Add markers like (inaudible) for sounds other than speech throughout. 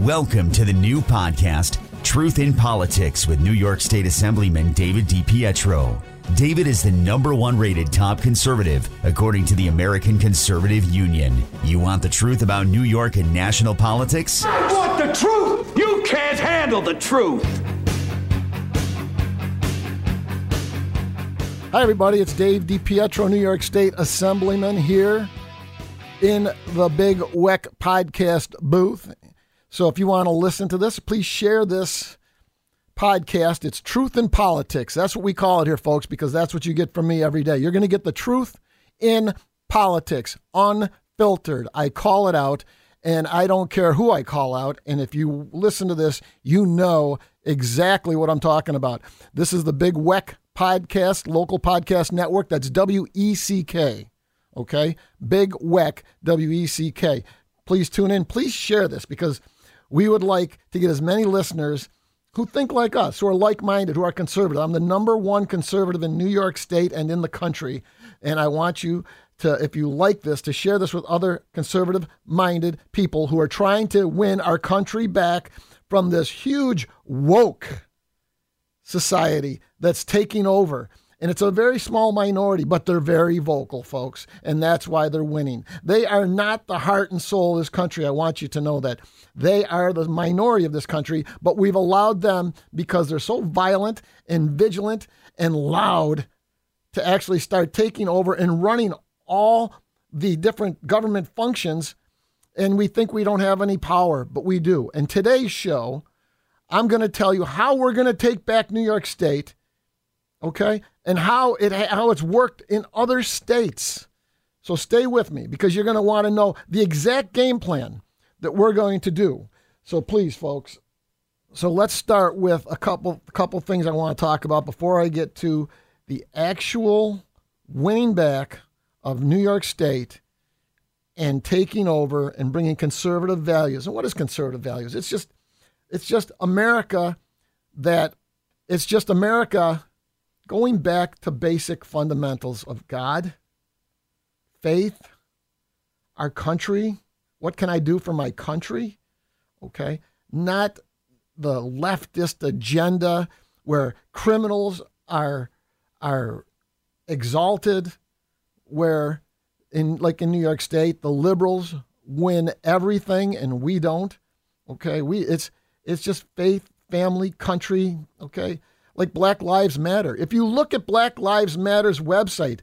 Welcome to the new podcast, Truth in Politics, with New York State Assemblyman David DiPietro. David is the number one rated top conservative, according to the American Conservative Union. You want the truth about New York and national politics? I want the truth! You can't handle the truth! Hi, everybody. It's Dave DiPietro, New York State Assemblyman, here in the Big Weck podcast booth. So if you want to listen to this, please share this podcast. It's Truth in Politics. That's what we call it here, folks, because that's what you get from me every day. You're going to get the truth in politics, unfiltered. I call it out, and I don't care who I call out. And if you listen to this, you know exactly what I'm talking about. This is the Big Weck podcast, local podcast network. That's W E C K. Okay? Big Weck, W E C K. Please tune in. Please share this because we would like to get as many listeners who think like us, who are like minded, who are conservative. I'm the number one conservative in New York State and in the country. And I want you to, if you like this, to share this with other conservative minded people who are trying to win our country back from this huge woke society that's taking over. And it's a very small minority, but they're very vocal, folks. And that's why they're winning. They are not the heart and soul of this country. I want you to know that. They are the minority of this country, but we've allowed them because they're so violent and vigilant and loud to actually start taking over and running all the different government functions. And we think we don't have any power, but we do. And today's show, I'm going to tell you how we're going to take back New York State okay, and how it how it's worked in other states. So stay with me because you're going to want to know the exact game plan that we're going to do. So please, folks. So let's start with a couple couple things I want to talk about before I get to the actual winning back of New York State and taking over and bringing conservative values. And what is conservative values? It's just it's just America that it's just America going back to basic fundamentals of God, faith, our country. What can I do for my country? Okay. Not the leftist agenda where criminals are are exalted, where in like in New York State, the liberals win everything and we don't. Okay. We it's it's just faith, family, country. Okay like Black Lives Matter. If you look at Black Lives Matter's website,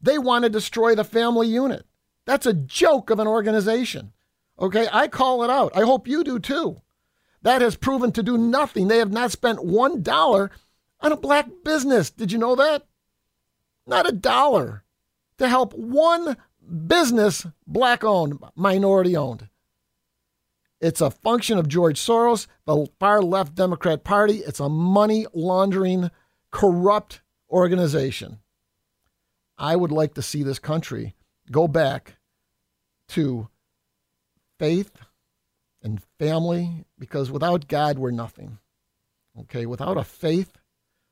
they want to destroy the family unit. That's a joke of an organization. Okay, I call it out. I hope you do too. That has proven to do nothing. They have not spent one dollar on a black business. Did you know that? Not a dollar to help one business, black owned, minority owned. It's a function of George Soros, the far left Democrat Party. It's a money laundering, corrupt organization. I would like to see this country go back to faith and family because without God, we're nothing. Okay, without a faith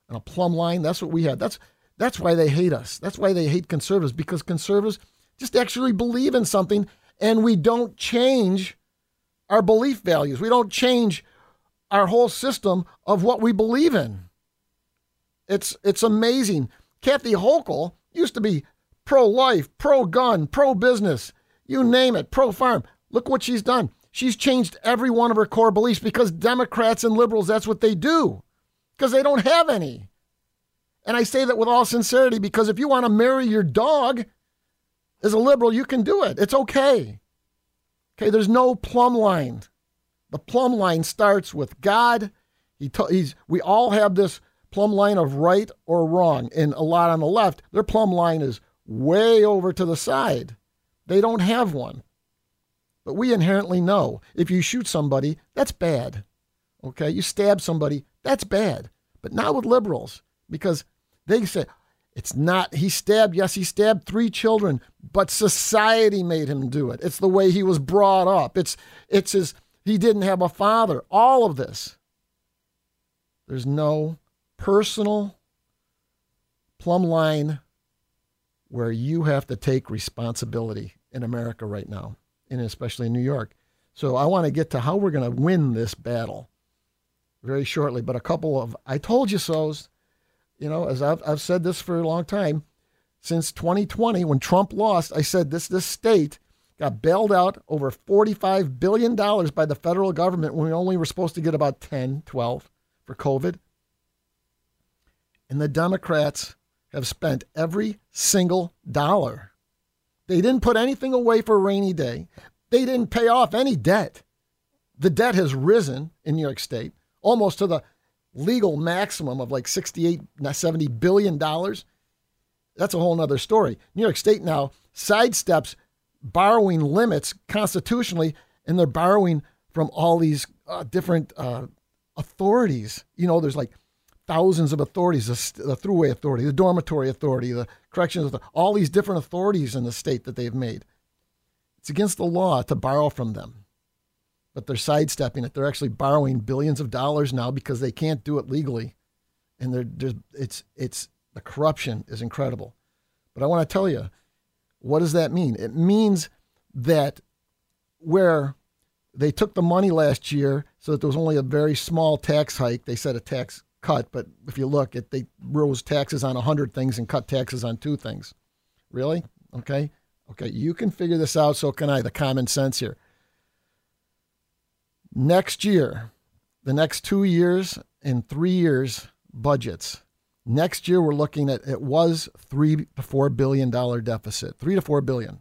and a plumb line, that's what we had. That's that's why they hate us. That's why they hate conservatives because conservatives just actually believe in something and we don't change our belief values. We don't change our whole system of what we believe in. It's it's amazing. Kathy Hochul used to be pro-life, pro-gun, pro-business, you name it, pro-farm. Look what she's done. She's changed every one of her core beliefs because Democrats and liberals, that's what they do. Because they don't have any. And I say that with all sincerity because if you want to marry your dog as a liberal, you can do it. It's okay. There's no plumb line. The plumb line starts with God. He t- he's, we all have this plumb line of right or wrong. And a lot on the left, their plumb line is way over to the side. They don't have one. But we inherently know if you shoot somebody, that's bad. Okay, you stab somebody, that's bad. But not with liberals because they say, it's not, he stabbed, yes, he stabbed three children, but society made him do it. It's the way he was brought up. It's, it's his, he didn't have a father. All of this. There's no personal plumb line where you have to take responsibility in America right now, and especially in New York. So I want to get to how we're going to win this battle very shortly. But a couple of I told you so's, you know, as I've, I've said this for a long time, since 2020 when Trump lost, I said this this state got bailed out over 45 billion dollars by the federal government when we only were supposed to get about 10, 12 for COVID. And the Democrats have spent every single dollar. They didn't put anything away for a rainy day. They didn't pay off any debt. The debt has risen in New York State almost to the legal maximum of like 68, 70 billion dollars. That's a whole nother story. New York State now sidesteps borrowing limits constitutionally, and they're borrowing from all these uh, different uh, authorities. You know, there's like thousands of authorities the, the Thruway Authority, the Dormitory Authority, the Corrections Authority, all these different authorities in the state that they've made. It's against the law to borrow from them, but they're sidestepping it. They're actually borrowing billions of dollars now because they can't do it legally, and they're, they're it's it's the corruption is incredible. But I want to tell you, what does that mean? It means that where they took the money last year so that there was only a very small tax hike, they said a tax cut, but if you look, at they rose taxes on 100 things and cut taxes on two things. Really? Okay. Okay, you can figure this out, so can I. The common sense here. Next year, the next two years and three years budgets. Next year, we're looking at it was three to four billion dollar deficit, three to four billion.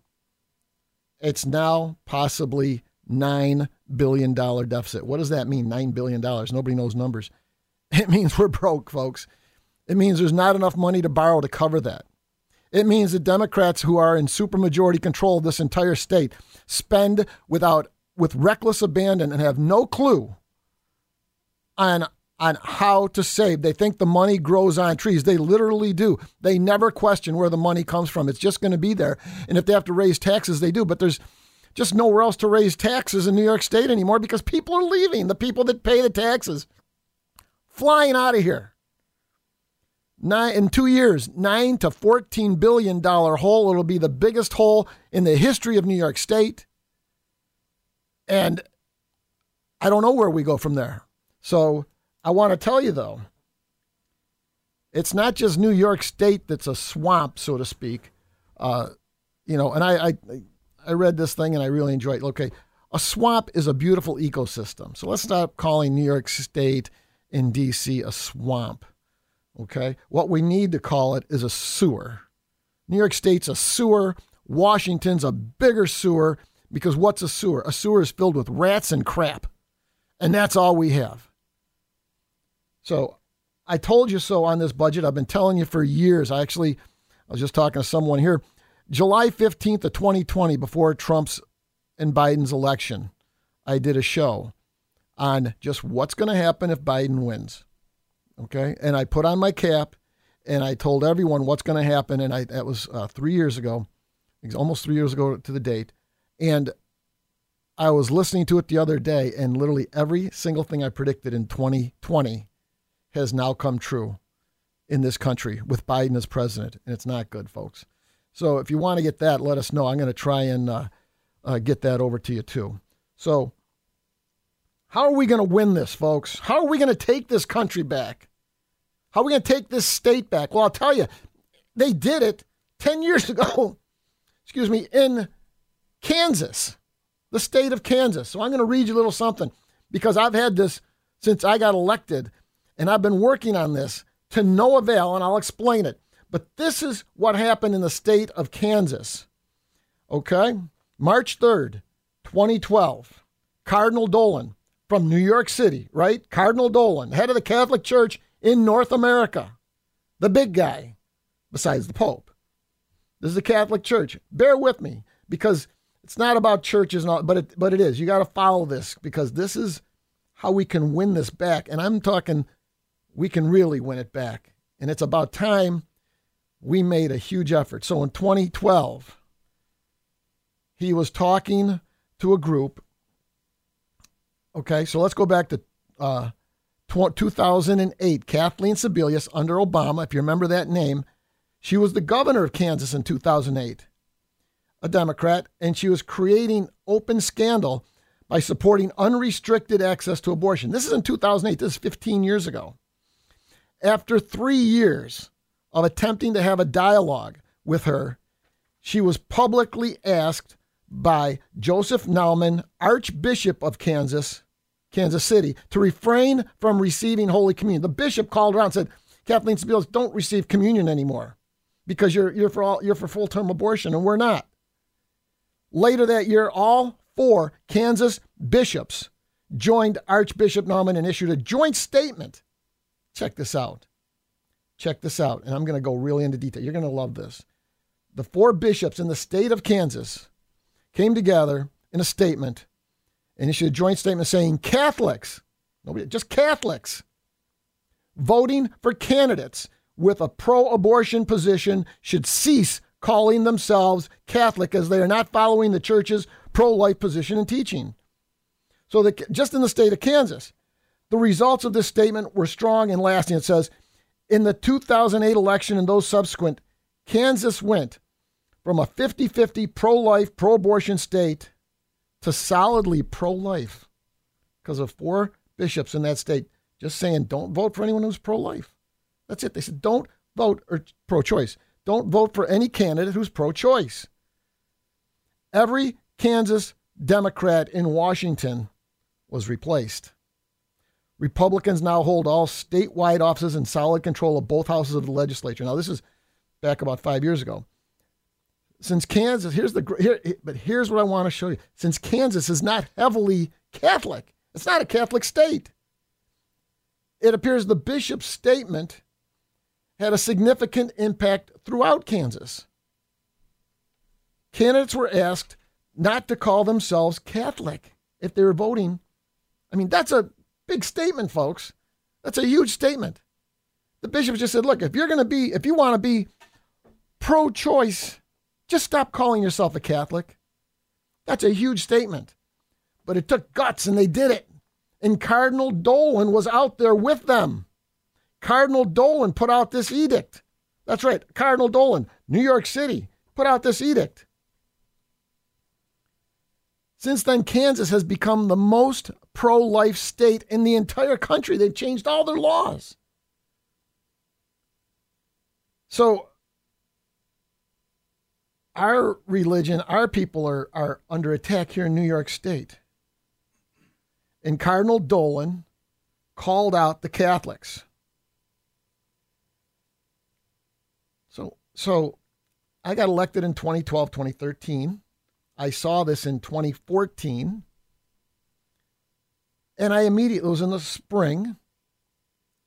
It's now possibly nine billion dollar deficit. What does that mean? Nine billion dollars. Nobody knows numbers. (laughs) It means we're broke, folks. It means there's not enough money to borrow to cover that. It means the Democrats who are in supermajority control of this entire state spend without with reckless abandon and have no clue on on how to save. They think the money grows on trees. They literally do. They never question where the money comes from. It's just going to be there. And if they have to raise taxes, they do. But there's just nowhere else to raise taxes in New York State anymore because people are leaving. The people that pay the taxes flying out of here. Nine, in two years, nine to fourteen billion dollar hole. It'll be the biggest hole in the history of New York State. And I don't know where we go from there. So I want to tell you though, it's not just New York State that's a swamp, so to speak. Uh, you know, and I, I I read this thing and I really enjoyed it. Okay, a swamp is a beautiful ecosystem. So let's stop calling New York State in D.C. a swamp. Okay? What we need to call it is a sewer. New York State's a sewer. Washington's a bigger sewer because what's a sewer? A sewer is filled with rats and crap. And that's all we have. So I told you so on this budget. I've been telling you for years. I actually, I was just talking to someone here. July 15th of 2020, before Trump's and Biden's election, I did a show on just what's going to happen if Biden wins. Okay. And I put on my cap and I told everyone what's going to happen. And I, that was uh, three years ago, almost three years ago to the date. And I was listening to it the other day, and literally every single thing I predicted in 2020 has now come true in this country with Biden as president. And it's not good, folks. So if you want to get that, let us know. I'm going to try and uh, uh, get that over to you too. So how are we going to win this, folks? How are we going to take this country back? How are we going to take this state back? Well, I'll tell you, they did it 10 years (laughs) ago, excuse me, in Kansas, the state of Kansas. So I'm going to read you a little something because I've had this since I got elected and I've been working on this to no avail, and I'll explain it. But this is what happened in the state of Kansas. Okay? March 3rd, 2012, Cardinal Dolan from New York City, right? Cardinal Dolan, head of the Catholic Church in North America, the big guy, besides the Pope. This is the Catholic Church. Bear with me because it's not about churches, and all, but it, but it is. You got to follow this because this is how we can win this back. And I'm talking, we can really win it back. And it's about time we made a huge effort. So in 2012, he was talking to a group Okay, so let's go back to uh, 2008. Kathleen Sebelius under Obama, if you remember that name, she was the governor of Kansas in 2008, a Democrat, and she was creating open scandal by supporting unrestricted access to abortion. This is in 2008, this is 15 years ago. After three years of attempting to have a dialogue with her, she was publicly asked by Joseph Naumann, Archbishop of Kansas, Kansas City, to refrain from receiving Holy Communion. The bishop called around and said, Kathleen Sebelius, don't receive communion anymore because you're, you're, for, all, you're for full term abortion, and we're not. Later that year, all four Kansas bishops joined Archbishop Naumann and issued a joint statement. Check this out. Check this out. And I'm going to go really into detail. You're going to love this. The four bishops in the state of Kansas came together in a statement and issued a joint statement saying Catholics, nobody, just Catholics, voting for candidates with a pro abortion position should cease calling themselves Catholic as they are not following the church's pro life position and teaching. So, the, just in the state of Kansas, the results of this statement were strong and lasting. It says in the 2008 election and those subsequent, Kansas went from a 50 50 pro life, pro abortion state to solidly pro life because of four bishops in that state just saying, don't vote for anyone who's pro life. That's it. They said, don't vote or pro choice. Don't vote for any candidate who's pro choice. Every Kansas Democrat in Washington was replaced. Republicans now hold all statewide offices in solid control of both houses of the legislature. Now, this is back about five years ago. Since Kansas, here's the here, but here's what I want to show you. Since Kansas is not heavily Catholic, it's not a Catholic state. It appears the bishop's statement had a significant impact throughout Kansas. Candidates were asked not to call themselves Catholic if they were voting. I mean, that's a big statement, folks. That's a huge statement. The bishop just said, look, if you're going to be, if you want to be pro choice, just stop calling yourself a Catholic. That's a huge statement. But it took guts and they did it. And Cardinal Dolan was out there with them. Cardinal Dolan put out this edict. That's right, Cardinal Dolan, New York City, put out this edict. Since then, Kansas has become the most pro life state in the entire country. They've changed all their laws. So, our religion, our people are, are under attack here in New York State. And Cardinal Dolan called out the Catholics. So, I got elected in 2012, 2013. I saw this in 2014. And I immediately, it was in the spring,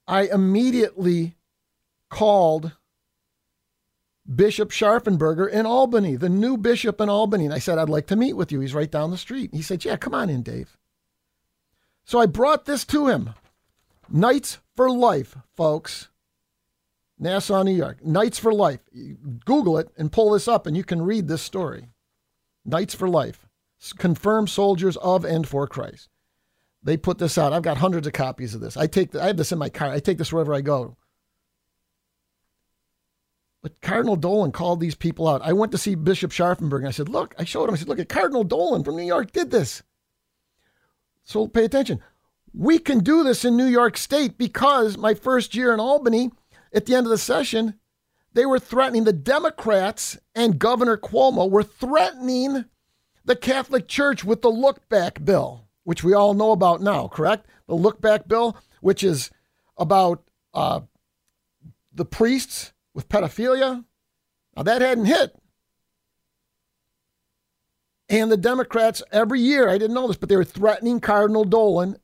I immediately called Bishop Scharfenberger in Albany, the new bishop in Albany. And I said, I'd like to meet with you. He's right down the street. He said, Yeah, come on in, Dave. So I brought this to him Knights for Life, folks. Nassau, New York. Knights for Life. Google it and pull this up, and you can read this story. Knights for Life. Confirmed soldiers of and for Christ. They put this out. I've got hundreds of copies of this. I take the, I have this in my car. I take this wherever I go. But Cardinal Dolan called these people out. I went to see Bishop Scharfenberg and I said, Look, I showed him. I said, Look at Cardinal Dolan from New York did this. So pay attention. We can do this in New York State because my first year in Albany, at the end of the session, they were threatening the Democrats and Governor Cuomo were threatening the Catholic Church with the look back bill, which we all know about now, correct? The look back bill, which is about uh, the priests with pedophilia. Now, that hadn't hit. And the Democrats, every year, I didn't know this, but they were threatening Cardinal Dolan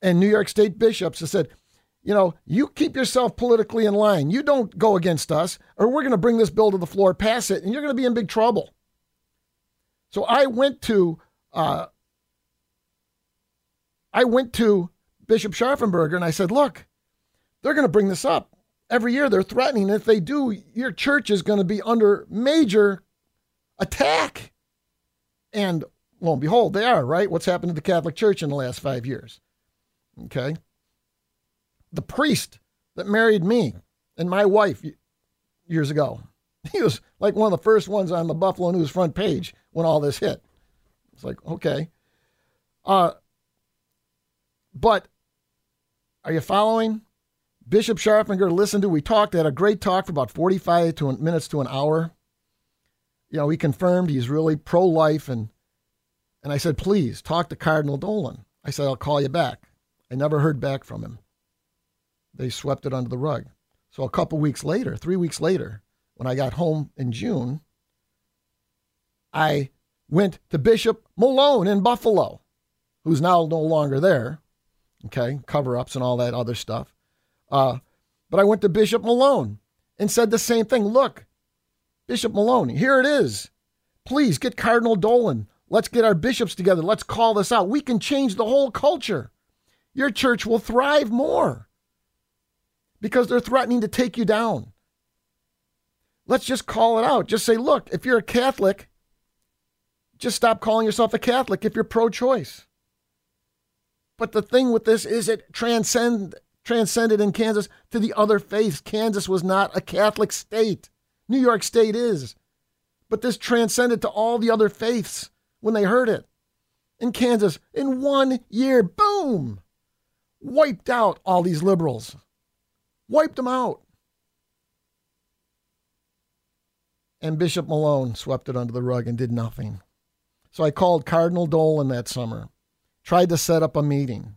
and New York State bishops and said, you know, you keep yourself politically in line. You don't go against us, or we're going to bring this bill to the floor, pass it, and you're going to be in big trouble. So I went to uh, I went to Bishop Scharfenberger and I said, look, they're going to bring this up every year. They're threatening. If they do, your church is going to be under major attack. And lo and behold, they are, right? What's happened to the Catholic Church in the last five years? Okay the priest that married me and my wife years ago. (laughs) He was like one of the first ones on the Buffalo News front page when all this hit. It's like, okay. Uh, but are you following? Bishop Scharfenberg listened to, we talked, had a great talk for about 45 to minutes to an hour. You know, he confirmed he's really pro life. And, and I said, please talk to Cardinal Dolan. I said, I'll call you back. I never heard back from him. They swept it under the rug. So a couple weeks later, three weeks later, when I got home in June, I went to Bishop Malone in Buffalo, who's now no longer there. Okay, cover ups and all that other stuff. Uh, but I went to Bishop Malone and said the same thing. Look, Bishop Malone, here it is. Please get Cardinal Dolan. Let's get our bishops together. Let's call this out. We can change the whole culture. Your church will thrive more because they're threatening to take you down. Let's just call it out. Just say, look, if you're a Catholic, just stop calling yourself a Catholic if you're pro choice. But the thing with this is it transcend, transcended in Kansas to the other faiths. Kansas was not a Catholic state. New York State is. But this transcended to all the other faiths when they heard it. In Kansas, in one year, boom, wiped out all these liberals. Wiped them out. And Bishop Malone swept it under the rug and did nothing. So I called Cardinal Dolan that summer, tried to set up a meeting,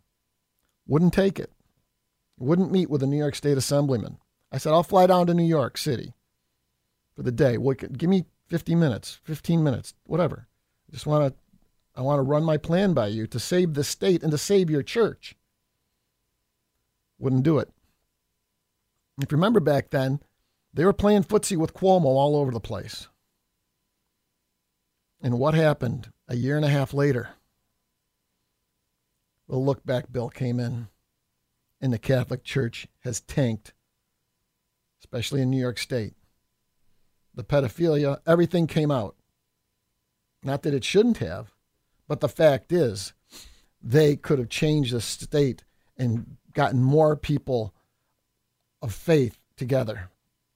wouldn't take it, wouldn't meet with a New York State Assemblyman. I said, I'll fly down to New York City for the day. Well, give me 50 minutes, 15 minutes, whatever. I just want to, I want to run my plan by you to save the state and to save your church. Wouldn't do it. If you remember back then, they were playing footsie with Cuomo all over the place. And what happened a year and a half later? The look back bill came in, and the Catholic Church has tanked, especially in New York State. The pedophilia, everything came out. Not that it shouldn't have, but the fact is, they could have changed the state and gotten more people of faith together.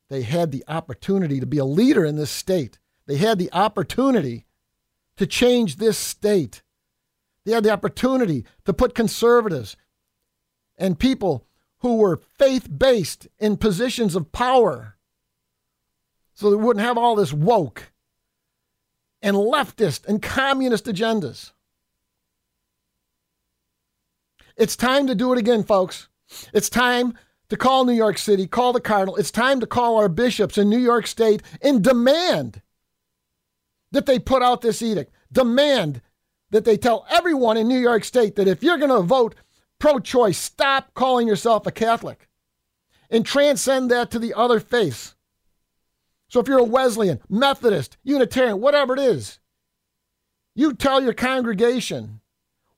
They had the opportunity to be a leader in this state. They had the opportunity to change this state. They had the opportunity to put conservatives and people who were faith based in positions of power so they wouldn't have all this woke and leftist and communist agendas. It's time to do it again, folks. It's time to call New York City, call the Cardinal. It's time to call our bishops in New York State and demand that they put out this edict. Demand that they tell everyone in New York State that if you're going to vote pro choice, stop calling yourself a Catholic and transcend that to the other faiths. So if you're a Wesleyan, Methodist, Unitarian, whatever it is, you tell your congregation,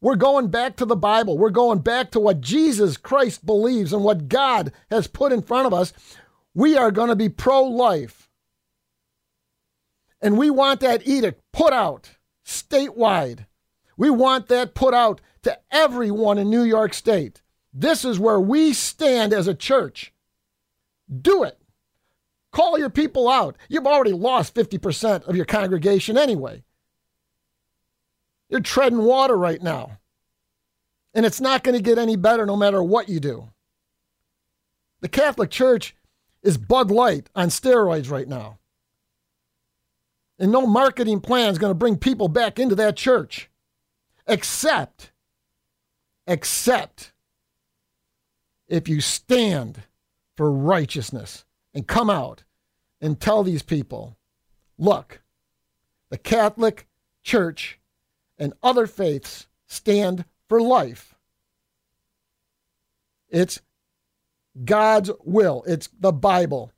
we're going back to the Bible. We're going back to what Jesus Christ believes and what God has put in front of us. We are going to be pro life. And we want that edict put out statewide. We want that put out to everyone in New York State. This is where we stand as a church. Do it. Call your people out. You've already lost 50% of your congregation anyway. You're treading water right now. And it's not going to get any better no matter what you do. The Catholic Church is Bud Light on steroids right now. And no marketing plan is going to bring people back into that church. Except, except if you stand for righteousness and come out and tell these people look, the Catholic Church and other faiths stand for life. It's God's will, it's the Bible.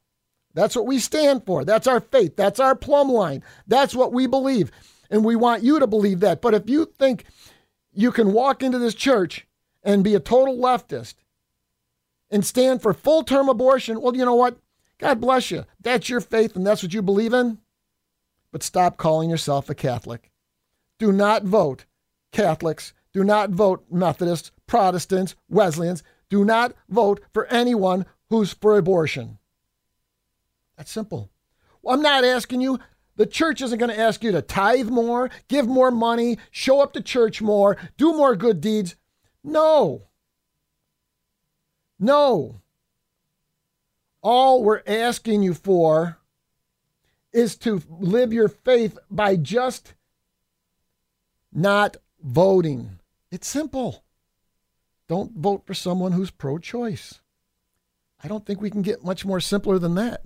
That's what we stand for. That's our faith. That's our plumb line. That's what we believe. And we want you to believe that. But if you think you can walk into this church and be a total leftist and stand for full term abortion, well, you know what? God bless you. That's your faith and that's what you believe in. But stop calling yourself a Catholic. Do not vote Catholics. Do not vote Methodists, Protestants, Wesleyans. Do not vote for anyone who's for abortion. That's simple. Well, I'm not asking you The church isn't going to ask you to tithe more, give more money, show up to church more, do more good deeds. No. No. All we're asking you for is to live your faith by just not voting. It's simple. Don't vote for someone who's pro choice. I don't think we can get much more simpler than that.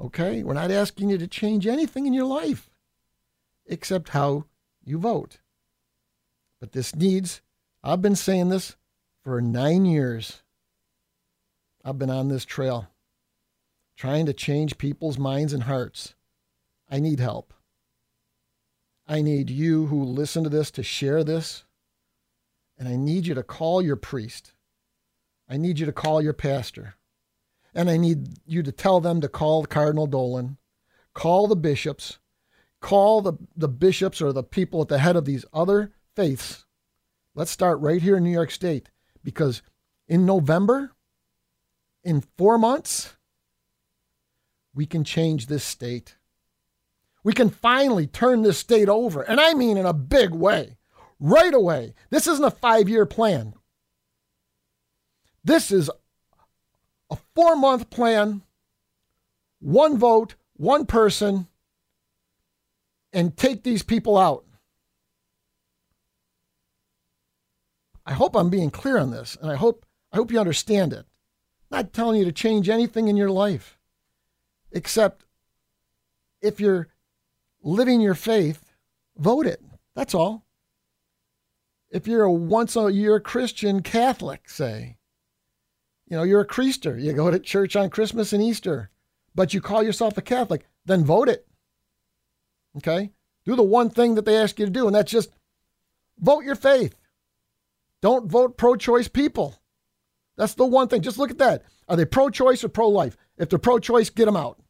Okay? We're not asking you to change anything in your life except how you vote. But this needs, I've been saying this for nine years. I've been on this trail trying to change people's minds and hearts. I need help. I need you who listen to this to share this. And I need you to call your priest. I need you to call your pastor. And I need you to tell them to call Cardinal Dolan, call the bishops, call the, the bishops or the people at the head of these other faiths. Let's start right here in New York State because in November, in four months, we can change this state. We can finally turn this state over, and I mean in a big way, right away. This isn't a five year plan. This is a four month plan, one vote, one person, and take these people out. I hope I'm being clear on this, and I hope I hope you understand it. I'm not telling you to change anything in your life, except if you're living your faith, vote it. That's all. If you're a once a year Christian Catholic, say, you know, you're a Creaster, you go to church on Christmas and Easter, but you call yourself a Catholic, then vote it. Okay? Do the one thing that they ask you to do, and that's just vote your faith. Don't vote pro choice people. That's the one thing. Just look at that. Are they pro choice or pro life? If they're pro choice, get them out.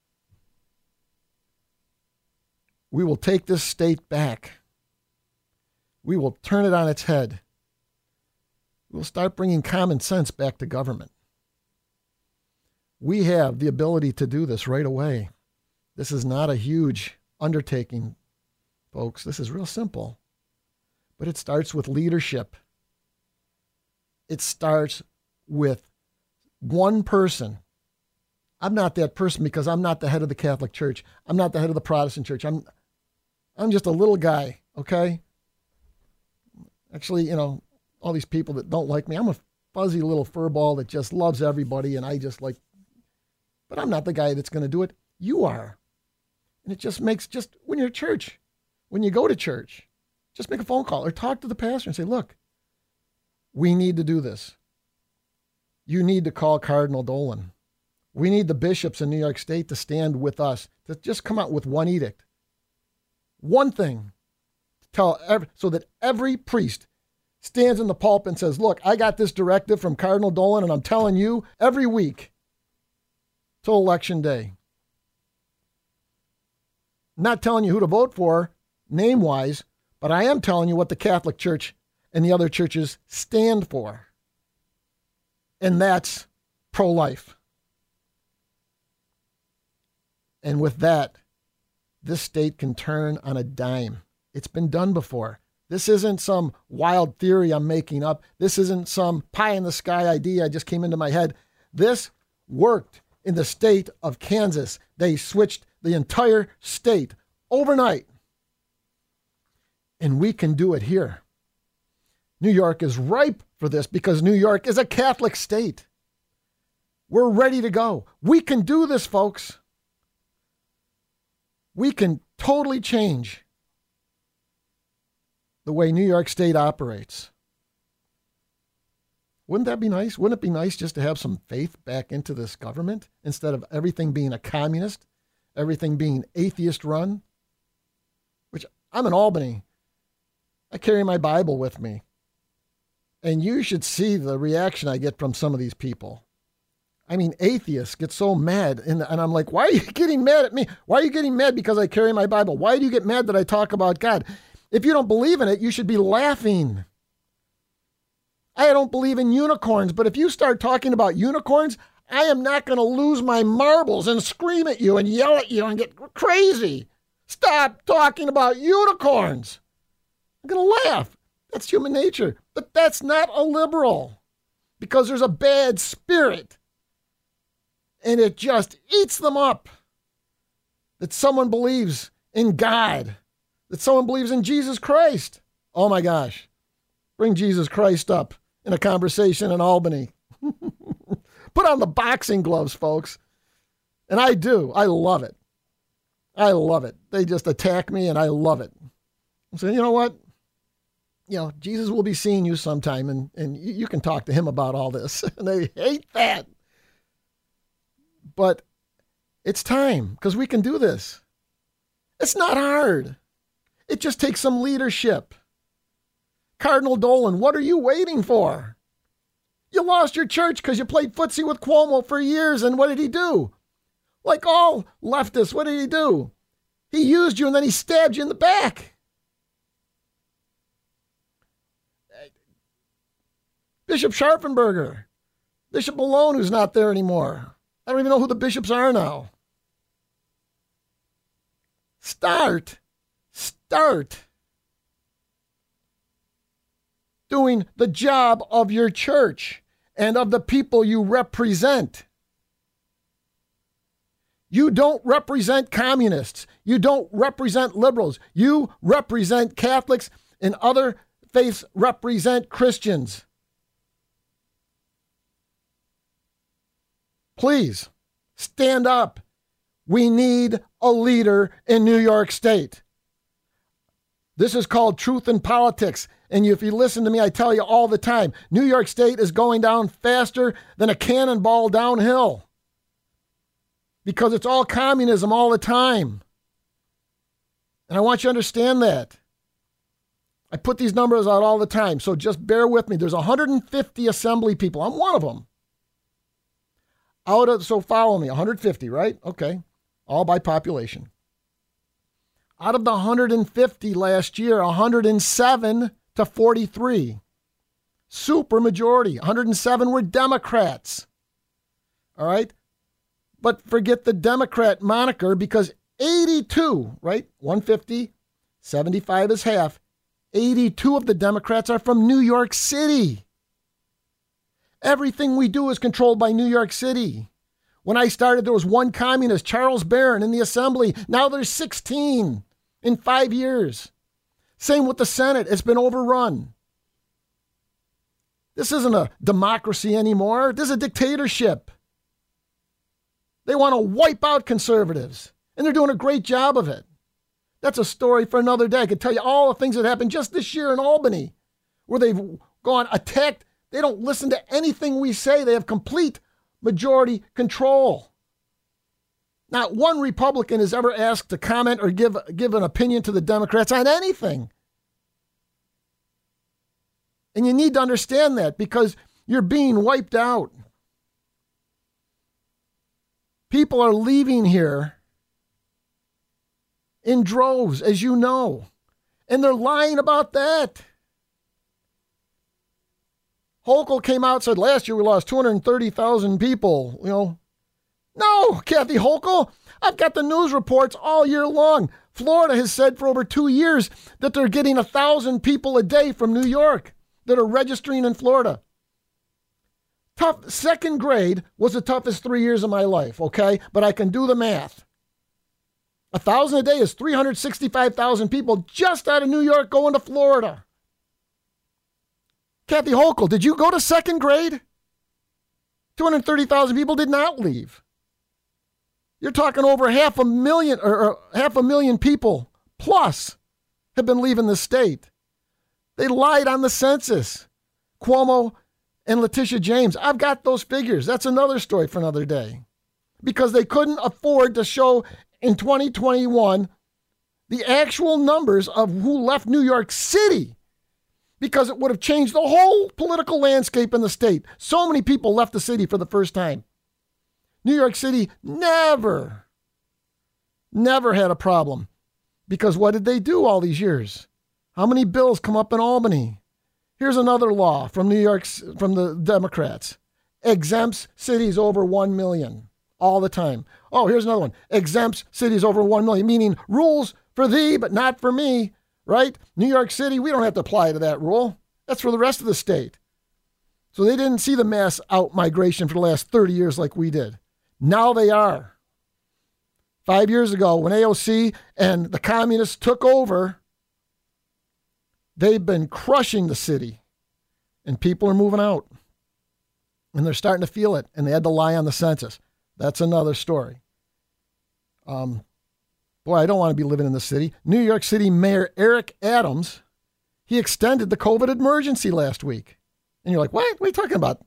We will take this state back. We will turn it on its head. We'll start bringing common sense back to government. We have the ability to do this right away. This is not a huge undertaking, folks. This is real simple. But it starts with leadership. It starts with one person. I'm not that person because I'm not the head of the Catholic Church. I'm not the head of the Protestant Church. I'm I'm just a little guy, okay? Actually, you know, all these people that don't like me, I'm a fuzzy little furball that just loves everybody and I just like but I'm not the guy that's going to do it. You are. And it just makes just when you're at church, when you go to church, just make a phone call or talk to the pastor and say, "Look, we need to do this. You need to call Cardinal Dolan. We need the bishops in New York State to stand with us, to just come out with one edict one thing to tell every, so that every priest stands in the pulpit and says, Look, I got this directive from Cardinal Dolan, and I'm telling you every week till election day. I'm not telling you who to vote for, name wise, but I am telling you what the Catholic Church and the other churches stand for. And that's pro life. And with that, this state can turn on a dime. It's been done before. This isn't some wild theory I'm making up. This isn't some pie in the sky idea I just came into my head. This worked in the state of Kansas. They switched the entire state overnight. And we can do it here. New York is ripe for this because New York is a Catholic state. We're ready to go. We can do this, folks we can totally change the way New York State operates. Wouldn't that be nice? Wouldn't it be nice just to have some faith back into this government instead of everything being a communist, everything being atheist run? Which I'm in Albany. I carry my Bible with me. And you should see the reaction I get from some of these people. I mean, atheists get so mad. And, and I'm like, why are you getting mad at me? Why are you getting mad because I carry my Bible? Why do you get mad that I talk about God? If you don't believe in it, you should be laughing. I don't believe in unicorns, but if you start talking about unicorns, I am not going to lose my marbles and scream at you and yell at you and get crazy. Stop talking about unicorns. I'm going to laugh. That's human nature. But that's not a liberal because there's a bad spirit and it just eats them up that someone believes in God, that someone believes in Jesus Christ. Oh my gosh. Bring Jesus Christ up in a conversation in Albany. (laughs) Put on the boxing gloves, folks. And I do. I love it. I love it. They just attack me and I love it. So, you know what? You know, Jesus will be seeing you sometime and, and you can talk to him about all this. (laughs) and they hate that. But it's time because we can do this. It's not hard. It just takes some leadership. Cardinal Dolan, what are you waiting for? You lost your church because you played footsie with Cuomo for years, and what did he do? Like all leftists, what did he do? He used you and then he stabbed you in the back. Bishop Scharfenberger, Bishop Malone, who's not there anymore. I don't even know who the bishops are now. Start, start doing the job of your church and of the people you represent. You don't represent communists. You don't represent liberals. You represent Catholics and other faiths represent Christians. Please stand up. We need a leader in New York State. This is called truth in politics. And if you listen to me, I tell you all the time New York State is going down faster than a cannonball downhill because it's all communism all the time. And I want you to understand that. I put these numbers out all the time, so just bear with me. There's 150 assembly people. I'm one of them. Out of so follow me, 150, right? Okay. All by population. Out of the 150 last year, 107 to 43. Super majority. 107 were Democrats. All right? But forget the Democrat moniker because 82, right? 150, 75 is half. 82 of the Democrats are from New York City. Everything we do is controlled by New York City. When I started, there was one communist, Charles Barron, in the assembly. Now there's 16 in five years. Same with the Senate, it's been overrun. This isn't a democracy anymore, this is a dictatorship. They want to wipe out conservatives, and they're doing a great job of it. That's a story for another day. I could tell you all the things that happened just this year in Albany, where they've gone attacked. They don't listen to anything we say. They have complete majority control. Not one Republican has ever asked to comment or give, give an opinion to the Democrats on anything. And you need to understand that because you're being wiped out. People are leaving here in droves, as you know, and they're lying about that. Hochul came out said last year we lost 230,000 people. You know, no, Kathy Hochul. I've got the news reports all year long. Florida has said for over two years that they're getting a thousand people a day from New York that are registering in Florida. Tough second grade was the toughest three years of my life, okay? But I can do the math. A thousand a day is 365,000 people just out of New York going to Florida. Kathy Hochul, did you go to second grade? 230,000 people did not leave. You're talking over half a million or, half a million people plus have been leaving the state. They lied on the census. Cuomo and Letitia James. I've got those figures. That's another story for another day. Because they couldn't afford to show in 2021 the actual numbers of who left New York City because it would have changed the whole political landscape in the state. So many people left the city for the first time. New York City never, never had a problem. Because what did they do all these years? How many bills come up in Albany? Here's another law from New York's from the Democrats. exempts cities over 1 million all the time. Oh, here's another one. Exempts cities over 1 million, meaning rules for thee, but not for me, right? New York City, we don't have to apply to that rule. That's for the rest of the state. So they didn't see the mass out migration for the last 30 years like we did. Now they are. Five years ago, when AOC and the communists took over, they've been crushing the city, and people are moving out. And they're starting to feel it, and they had to lie on the census. That's another story. Um, boy, I don't want to be living in the city. New York City Mayor Eric Adams, he extended the COVID emergency last week. And you're like, what? What are you talking about?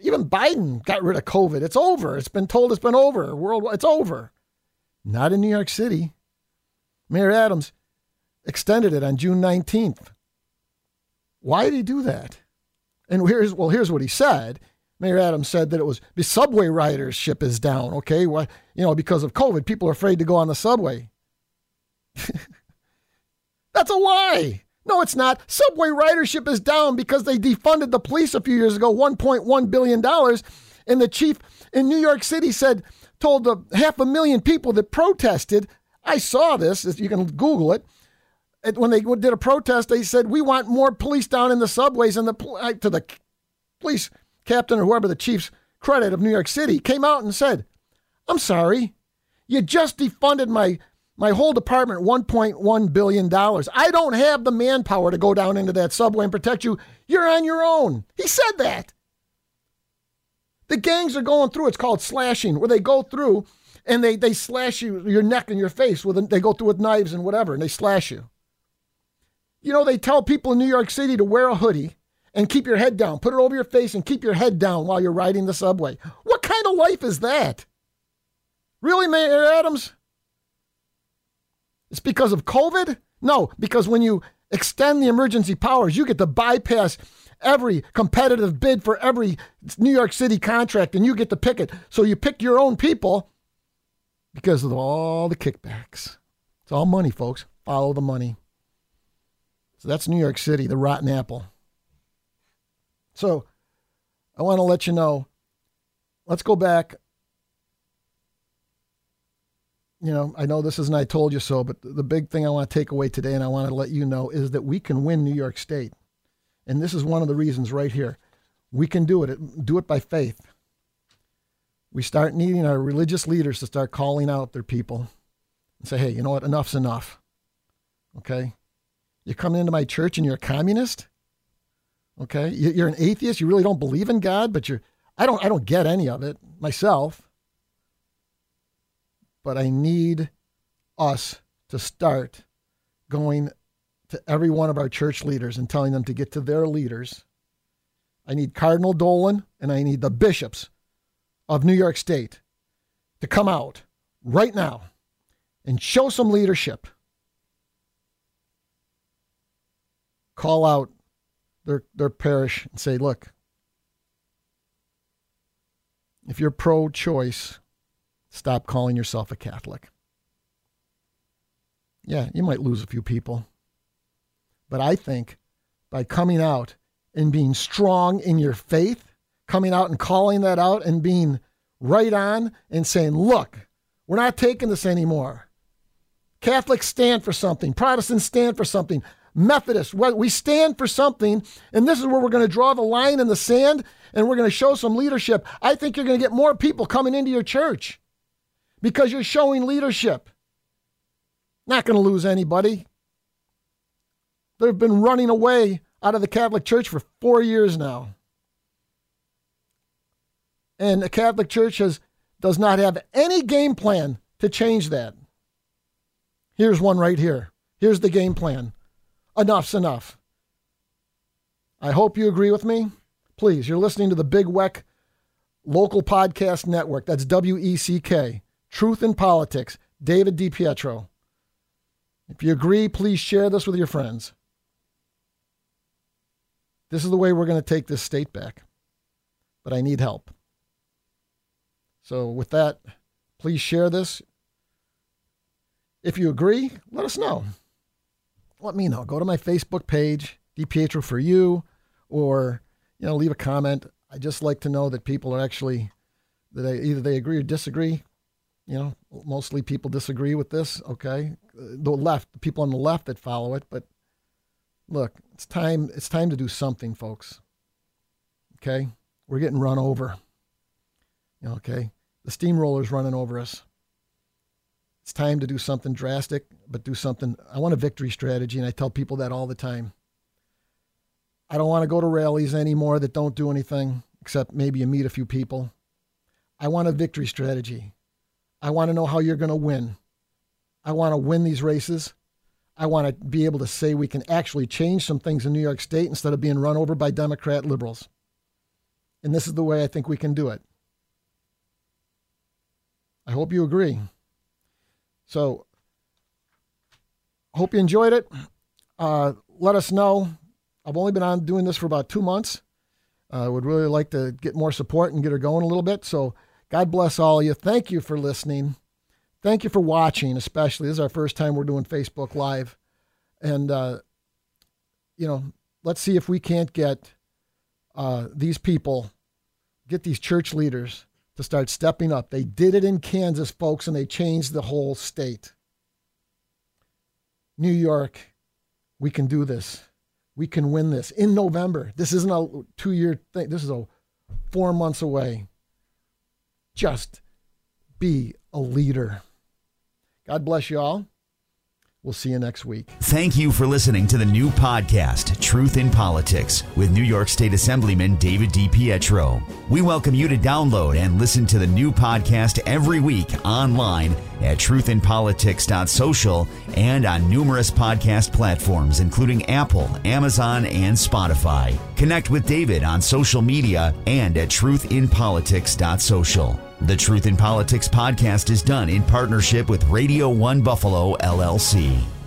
Even Biden got rid of COVID. It's over. It's been told it's been over. Worldwide, it's over. Not in New York City. Mayor Adams extended it on June 19th. Why did he do that? And here's well, here's what he said. Mayor Adams said that it was the subway ridership is down. Okay, why you know because of COVID, people are afraid to go on the subway. (laughs) That's a lie. No, it's not. Subway ridership is down because they defunded the police a few years ago, $1.1 billion. And the chief in New York City said, told the half a million people that protested, I saw this, you can Google it. When they did a protest, they said, We want more police down in the subways. And the to the police captain or whoever the chief's credit of New York City came out and said, I'm sorry, you just defunded my my whole department $1.1 billion. I don't have the manpower to go down into that subway and protect you. You're on your own. He said that. The gangs are going through, it's called slashing, where they go through and they, they slash you, your neck and your face with, they go through with knives and whatever, and they slash you. You know, they tell people in New York City to wear a hoodie and keep your head down. Put it over your face and keep your head down while you're riding the subway. What kind of life is that? Really, Mayor Adams? It's because of COVID? No, because when you extend the emergency powers, you get to bypass every competitive bid for every New York City contract and you get to pick it. So you pick your own people because of all the kickbacks. It's all money, folks. Follow the money. So that's New York City, the rotten apple. So I want to let you know. Let's go back you know, I know this isn't I told you so, but the big thing I want to take away today and I want to let you know is that we can win New York State. And this is one of the reasons right here. We can do it. Do it by faith. We start needing our religious leaders to start calling out their people and say, hey, you know what? Enough's enough. Okay? You're coming into my church and you're a communist? Okay? You're an atheist. You really don't believe in God, but you're, I don't, I don't get any of it myself but I need us to start going to every one of our church leaders and telling them to get to their leaders. I need Cardinal Dolan and I need the bishops of New York State to come out right now and show some leadership. Call out their, their parish and say, look, if you're pro choice, Stop calling yourself a Catholic. Yeah, you might lose a few people. But I think by coming out and being strong in your faith, coming out and calling that out and being right on and saying, look, we're not taking this anymore. Catholics stand for something, Protestants stand for something, Methodists, we stand for something, and this is where we're going to draw the line in the sand and we're going to show some leadership. I think you're going to get more people coming into your church because you're showing leadership. Not going to lose anybody. They've been running away out of the Catholic Church for four years now. And the Catholic Church has, does not have any game plan to change that. Here's one right here. Here's the game plan. Enough's enough. I hope you agree with me. Please, you're listening to the Big Weck local podcast network. That's W E C K. Truth in Politics, David DiPietro. If you agree, please share this with your friends. This is the way we're going to take this state back. But I need help. So, with that, please share this. If you agree, let us know. Let me know. Go to my Facebook page, DiPietro for you, or you know, leave a comment. I just like to know that people are actually that they, either they agree or disagree. You know, mostly people disagree with this. Okay, the left, the people on the left that follow it. But look, it's time. It's time to do something, folks. Okay, we're getting run over. Okay, the steamroller's running over us. It's time to do something drastic, but do something. I want a victory strategy, and I tell people that all the time. I don't want to go to rallies anymore that don't do anything except maybe you meet a few people. I want a victory strategy. I want to know how you're going to win. I want to win these races. I want to be able to say we can actually change some things in New York State instead of being run over by Democrat liberals. And this is the way I think we can do it. I hope you agree. So, hope you enjoyed it. Uh, let us know. I've only been on doing this for about two months. I uh, would really like to get more support and get her going a little bit. So, God bless all of you. Thank you for listening. Thank you for watching, especially. This is our first time we're doing Facebook Live. And, uh, you know, let's see if we can't get uh, these people, get these church leaders to start stepping up. They did it in Kansas, folks, and they changed the whole state. New York, we can do this. We can win this in November. This isn't a two year thing, this is a four months away. Just be a leader. God bless you all. We'll see you next week. Thank you for listening to the new podcast, Truth in Politics, with New York State Assemblyman David DiPietro. We welcome you to download and listen to the new podcast every week online at truthinpolitics.social and on numerous podcast platforms, including Apple, Amazon, and Spotify. Connect with David on social media and at truthinpolitics.social. The Truth in Politics podcast is done in partnership with Radio 1 Buffalo, LLC.